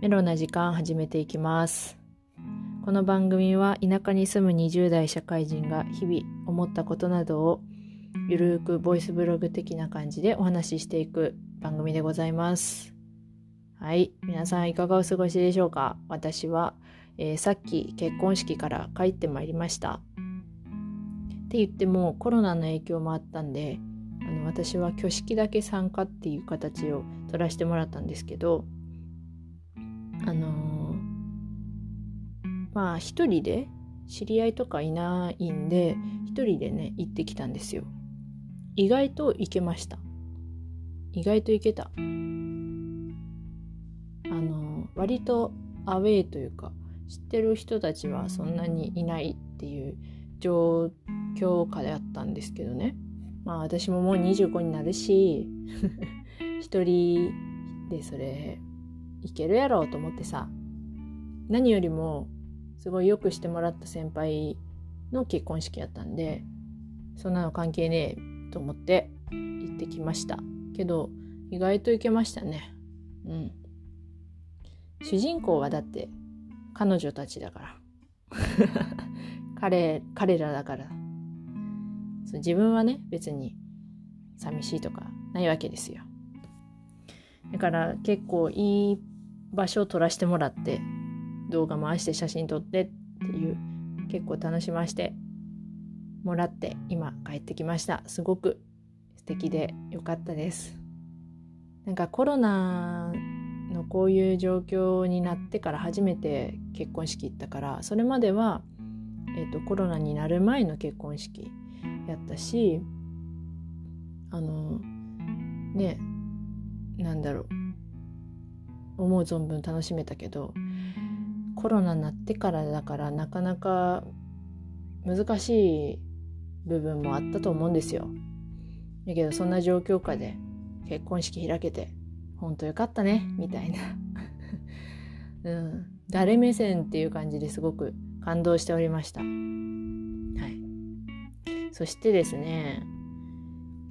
メロな時間始めていきます。この番組は田舎に住む20代社会人が日々思ったことなどをゆるーくボイスブログ的な感じでお話ししていく番組でございます。はい。皆さんいかがお過ごしでしょうか？私は、えー、さっき結婚式から帰ってまいりました。って言ってもコロナの影響もあったんであの私は挙式だけ参加っていう形を取らせてもらったんですけどあの、まあ一人で知り合いとかいないんで一人でね行ってきたんですよ。意外と行けました。意外と行けた。あの、割とアウェイというか知ってる人たちはそんなにいないっていう状況下であったんですけどね。まあ私ももう25になるし 一人でそれいけるやろうと思ってさ何よりもすごいよくしてもらった先輩の結婚式やったんでそんなの関係ねえと思って行ってきました。けど意外といけましたね。うん。主人公はだって彼女たちだから。彼彼らだから。そう自分はね別に寂しいとかないわけですよ。だから結構いい場所を撮らせてもらって動画回して写真撮ってっていう結構楽しましてもらって今帰ってきました。すごく素敵で良かったです。なんかコロナのこういう状況になってから初めて結婚式行ったからそれまでは、えーと、とコロナになる前の結婚式やったしあのねなんだろう。思う存分楽しめたけどコロナになってからだからなかなか難しい部分もあったと思うんですよ。だけどそんな状況下で結婚式開けて本当よかったねみたいな、うん、誰目線っていう感じですごく感動しておりました。はい、そしてですね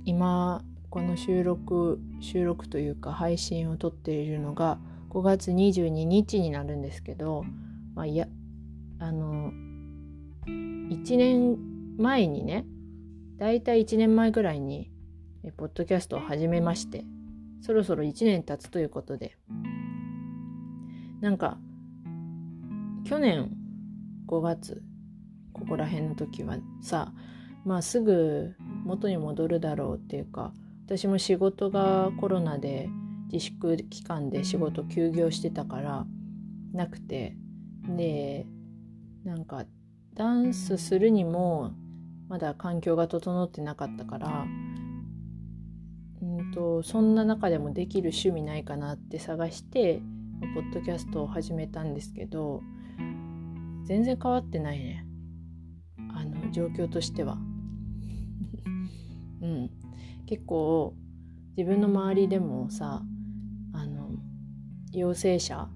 今この収録収録というか配信を撮っているのが5月22日になるんですけど、まあ、いやあの1年前にねだいたい1年前ぐらいにえポッドキャストを始めましてそろそろ1年経つということで。なんか去年5月ここら辺の時はさまあすぐ元に戻るだろうっていうか私も仕事がコロナで自粛期間で仕事休業してたからなくて。でなんかダンスするにもまだ環境が整ってなかったからうんとそんな中でもできる趣味ないかなって探してポッドキャストを始めたんですけど全然変わってないね。あの状況としては。うん、結構自分の周りでもさ陽性者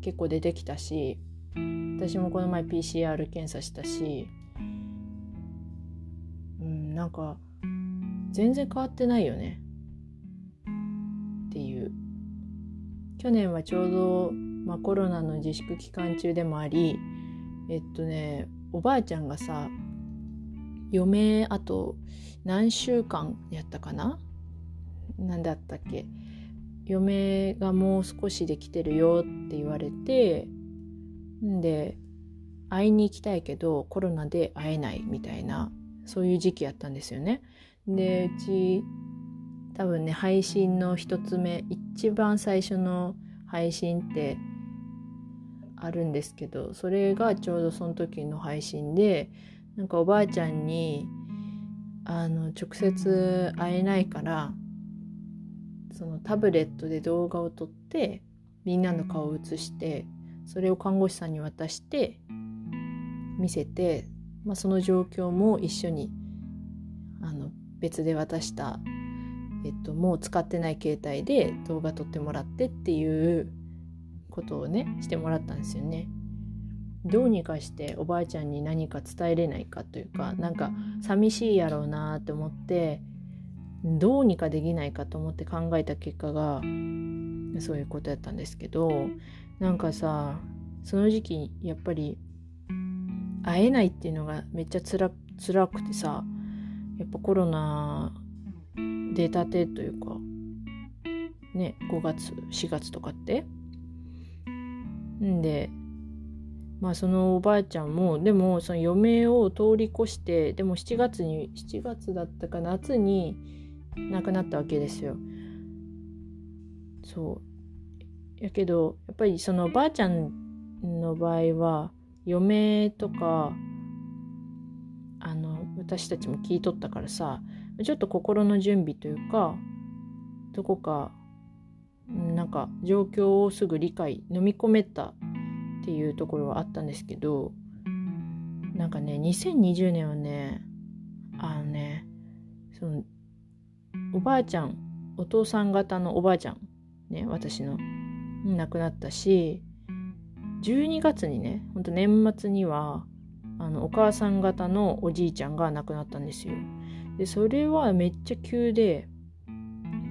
結構出てきたし私もこの前 PCR 検査したしうんなんか全然変わってないよね。っていう。去年はちょうど、まあ、コロナの自粛期間中でもありえっとねおばあちゃんがさ余命あと何週間やったかな？何だったっけ？嫁がもう少しできてるよって言われてんで会いに行きたいけどコロナで会えないみたいなそういう時期やったんですよね。でうち多分ね配信の一つ目一番最初の配信ってあるんですけどそれがちょうどその時の配信でなんかおばあちゃんにあの直接会えないからそのタブレットで動画を撮ってみんなの顔を映してそれを看護師さんに渡して見せて、まあ、その状況も一緒にあの別で渡した、えっと、もう使ってない携帯で動画撮ってもらってっていうことをねしてもらったんですよね。どうにかしておばあちゃんに何か伝えれないかというかなんか寂しいやろうなって思ってどうにかできないかと思って考えた結果がそういうことやったんですけどなんかさその時期やっぱり会えないっていうのがめっちゃつら辛くてさやっぱコロナ出たてというかね5月4月とかって。んでまあそのおばあちゃんもでもその余命を通り越してでも7月に7月だったか夏に亡くなったわけですよ。そうやけどやっぱりそのばあちゃんの場合は余命とかあの私たちも聞いとったからさちょっと心の準備というかどこかなんか状況をすぐ理解飲み込めたっていうところはあったんですけどなんかね2020年はねあのねそのおばあちゃんお父さん方のおばあちゃんね私の亡くなったし12月にねほんと年末にはあのお母さん方のおじいちゃんが亡くなったんですよ。でそれはめっちゃ急で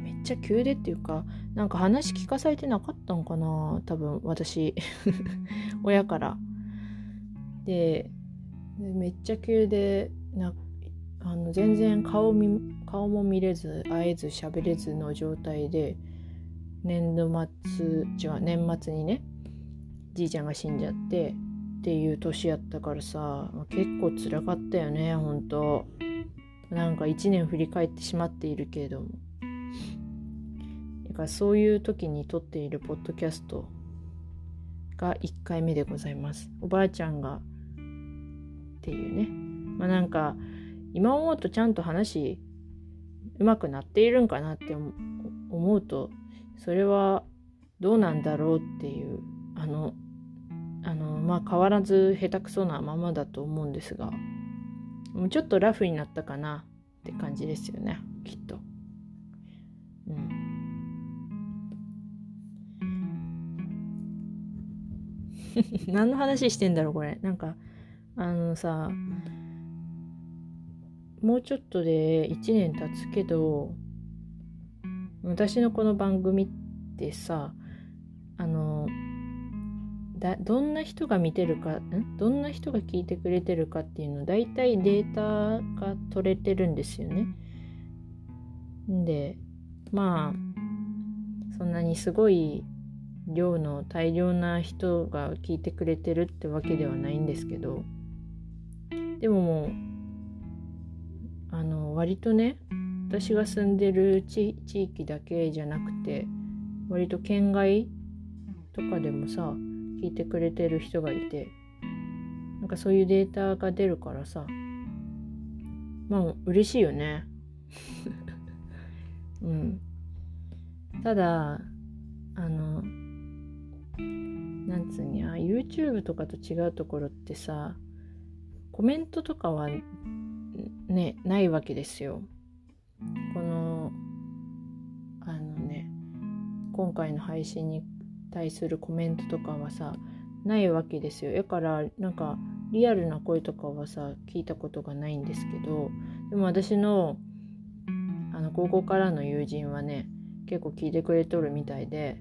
めっちゃ急でっていうかなんか話聞かされてなかったんかな多分私 親からでめっちゃ急でなあの全然顔み顔も見れず会えず喋れずの状態で年度末違う年末にねじいちゃんが死んじゃってっていう年やったからさ結構つらかったよねほんとなんか1年振り返ってしまっているけれども。だからそういう時に撮っているポッドキャストが1回目でございます。おばあちゃんがっていうね。まあなんか今思うとちゃんと話うまくなっているんかなって思うとそれはどうなんだろうっていうあのあのまあ変わらず下手くそなままだと思うんですがもうちょっとラフになったかなって感じですよねきっと。うん。何の話してんだろうこれなんかあのさもうちょっとで1年経つけど私のこの番組ってさあのだどんな人が見てるかん？どんな人が聞いてくれてるかっていうの大体データが取れてるんですよね。でまあそんなにすごい量の大量な人が聞いてくれてるってわけではないんですけどでももうあの割とね私が住んでる地域だけじゃなくて割と県外とかでもさ聞いてくれてる人がいてなんかそういうデータが出るからさまあ嬉しいよね。うん。ただあのなんつうんや YouTube とかと違うところってさコメントとかはねないわけですよ。このあのね今回の配信に対するコメントとかはさないわけですよだからなんかリアルな声とかはさ聞いたことがないんですけどでも私のあの高校からの友人はね結構聞いてくれとるみたいで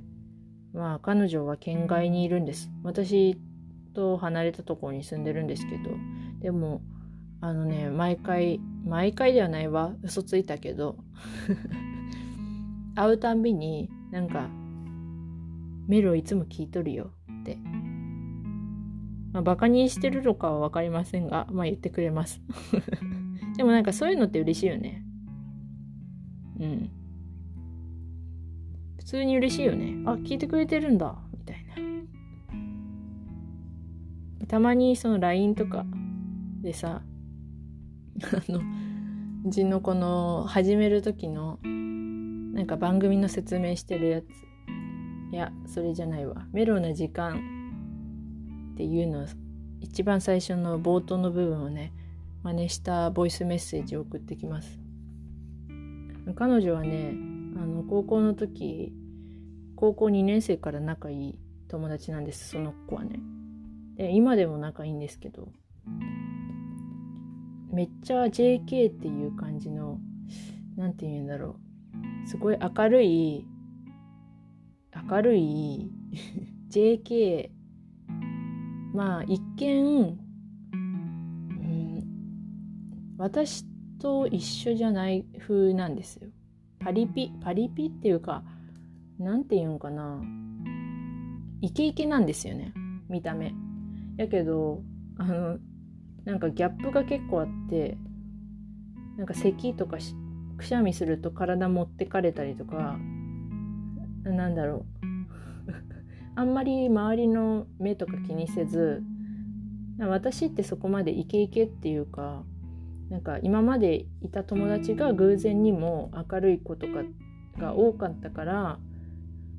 まあ彼女は県外にいるんです私と離れたところに住んでるんですけどでもあのね毎回毎回ではないわ。嘘ついたけど。会うたんびになんか「メロいつも聞いとるよ」って、まあ、バカにしてるのかは分かりませんがまあ言ってくれます。でもなんかそういうのって嬉しいよね。うん。普通に嬉しいよね。あ聞いてくれてるんだ。みたいな。たまにその LINE とかでさ あのうちのこの始める時のなんか番組の説明してるやつ。いやそれじゃないわ。メロな時間っていうの一番最初の冒頭の部分をね真似したボイスメッセージを送ってきます。彼女はねあの高校の時高校2年生から仲いい友達なんですその子はね。で今でも仲いいんですけど。めっちゃ JK っていう感じの何て言うんだろうすごい明るい明るい JK まあ一見、うん、私と一緒じゃない風なんですよ。パリピパリピっていうかなんて言うんかなイケイケなんですよね見た目。やけどあのなんかギャップが結構あってなんか咳とかくしゃみすると体持ってかれたりとかなんだろう。あんまり周りの目とか気にせず私ってそこまでイケイケっていうかなんか今までいた友達が偶然にも明るい子とかが多かったから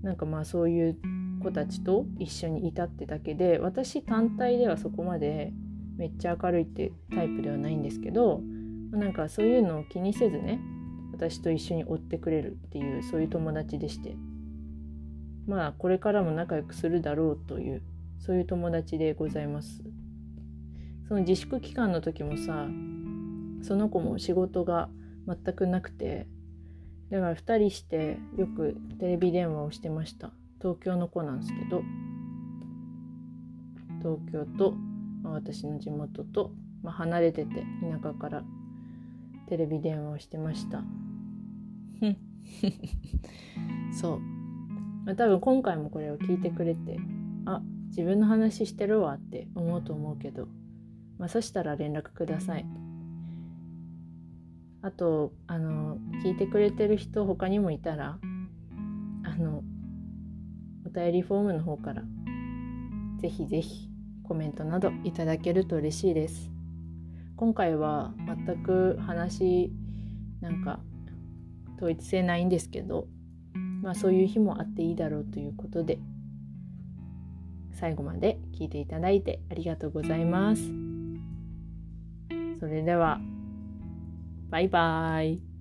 なんかまあそういう子たちと一緒にいたってだけで私単体ではそこまでめっちゃ明るいってタイプではないんですけどなんかそういうのを気にせずね私と一緒に追ってくれるっていうそういう友達でして。まあこれからも仲良くするだろうというそういう友達でございます。その自粛期間の時もさその子も仕事が全くなくてだから2人してよくテレビ電話をしてました。東京の子なんですけど東京と、私の地元と、まあ、離れてて田舎からテレビ電話をしてました。そう。まあ多分今回もこれを聞いてくれてあ自分の話してるわって思うと思うけど、まあ、そしたら連絡ください。あとあの聞いてくれてる人他にもいたらあのお便りフォームの方からぜひぜひコメントなどいただけると嬉しいです今回は全く話なんか統一性ないんですけどまあそういう日もあっていいだろうということで最後まで聞いていただいてありがとうございます。それではバイバーイ。